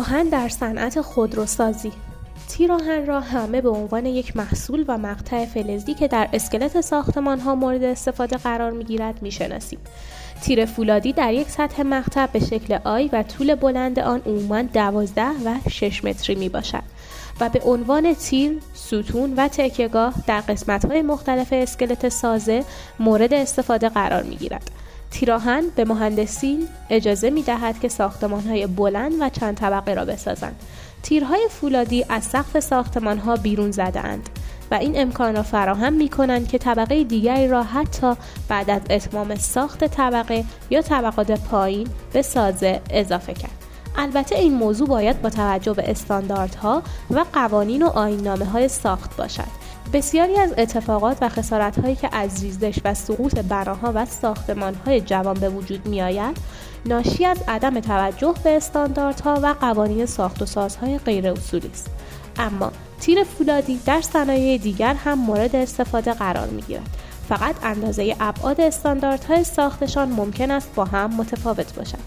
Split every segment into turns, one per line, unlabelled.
آهن در صنعت خودروسازی تیر آهن را همه به عنوان یک محصول و مقطع فلزی که در اسکلت ساختمان ها مورد استفاده قرار می گیرد می شناسیم. تیر فولادی در یک سطح مقطع به شکل آی و طول بلند آن عموما 12 و 6 متری می باشد و به عنوان تیر، ستون و تکیهگاه در قسمت های مختلف اسکلت سازه مورد استفاده قرار می گیرد. تیراهن به مهندسین اجازه می دهد که ساختمان های بلند و چند طبقه را بسازند. تیرهای فولادی از سقف ساختمان ها بیرون زدند و این امکان را فراهم می کنند که طبقه دیگری را حتی بعد از اتمام ساخت طبقه یا طبقات پایین به سازه اضافه کرد. البته این موضوع باید با توجه به استانداردها و قوانین و آینامه های ساخت باشد. بسیاری از اتفاقات و خسارت هایی که از ریزش و سقوط بناها و ساختمان های جوان به وجود می آید ناشی از عدم توجه به استانداردها و قوانین ساخت و سازهای غیر اصولی است. اما تیر فولادی در صنایع دیگر هم مورد استفاده قرار می گیرد فقط اندازه ابعاد استانداردهای ساختشان ممکن است با هم متفاوت باشد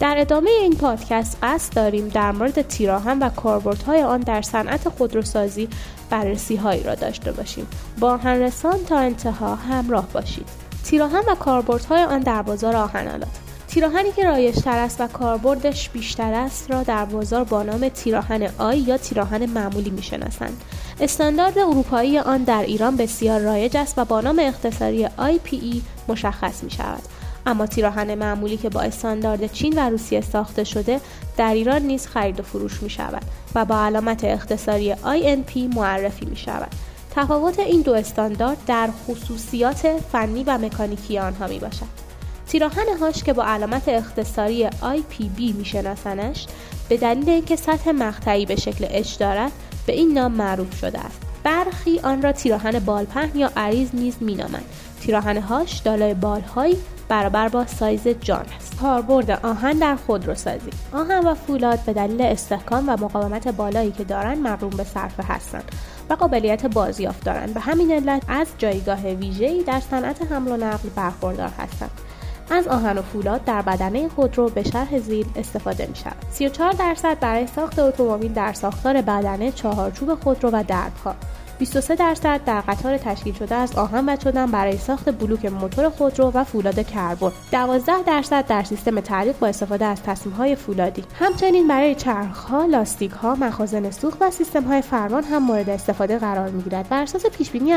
در ادامه این پادکست قصد داریم در مورد تیراهن و کاربردهای آن در صنعت خودروسازی بررسی هایی را داشته باشیم. با رسان تا انتها همراه باشید. تیراهن و کاربردهای آن در بازار آهنالات تیراهنی که رایشتر است و کاربردش بیشتر است را در بازار با نام تیراهن آی یا تیراهن معمولی می‌شناسند. استاندارد اروپایی آن در ایران بسیار رایج است و با نام اختصاری IPE مشخص می شود اما تیراهن معمولی که با استاندارد چین و روسیه ساخته شده در ایران نیز خرید و فروش می شود و با علامت اختصاری INP معرفی می شود. تفاوت این دو استاندارد در خصوصیات فنی و مکانیکی آنها می باشد. تیراهن هاش که با علامت اختصاری IPB میشناسنش به دلیل اینکه سطح مقطعی به شکل اچ دارد به این نام معروف شده است برخی آن را تیراهن بالپهن یا عریض نیز مینامند تیراهن هاش دالای بالهایی برابر با سایز جان است. کاربرد آهن در خودروسازی آهن و فولاد به دلیل استحکام و مقاومت بالایی که دارند مقروم به صرفه هستند و قابلیت بازیافت دارند به همین علت از جایگاه ویژه‌ای در صنعت حمل و نقل برخوردار هستند. از آهن و فولاد در بدنه خودرو به شرح زیل استفاده می شود. 34 درصد برای ساخت اتومبیل در ساختار بدنه چهارچوب خودرو و دربها 23 درصد در قطار تشکیل شده از آهن و شدن برای ساخت بلوک موتور خودرو و فولاد کربن. 12 درصد در سیستم تعریف با استفاده از های فولادی. همچنین برای چرخها لاستیکها مخازن سوخت و های فرمان هم مورد استفاده قرار می‌گیرد. بر اساس پیشبینی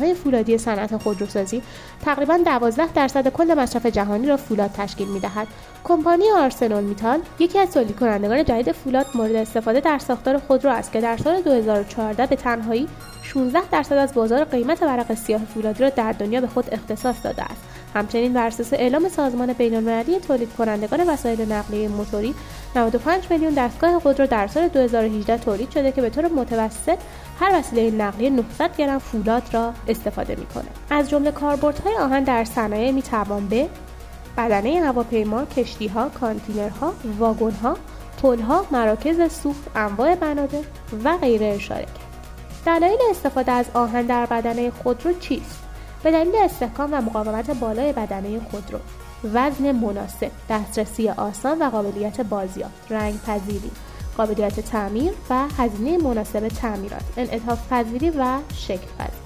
های فولادی صنعت خودروسازی تقریبا 12 درصد کل مصرف جهانی را فولاد تشکیل می‌دهد. کمپانی آرسنال میتال یکی از تولید کنندگان جدید فولاد مورد استفاده در ساختار خودرو است که در سال 2014 به تنهایی 16 درصد از بازار قیمت ورق سیاه فولادی را در دنیا به خود اختصاص داده است همچنین بر اساس اعلام سازمان بینالمللی تولید کنندگان وسایل نقلیه موتوری 95 میلیون دستگاه خودرو در سال 2018 تولید شده که به طور متوسط هر وسیله نقلیه 900 گرم فولاد را استفاده می کنه. از جمله کاربردهای آهن در صنایع می توان به بدنه هواپیما، کشتیها، کانتینرها، واگنها، پلها، مراکز سوخت، انواع بنادر و غیره اشاره کرد. دلایل استفاده از آهن در بدنه خودرو چیست؟ به دلیل استحکام و مقاومت بالای بدنه خودرو وزن مناسب دسترسی آسان و قابلیت بازیافت. رنگ پذیری قابلیت تعمیر و هزینه مناسب تعمیرات. انعطاف پذیری و شکل پذیری.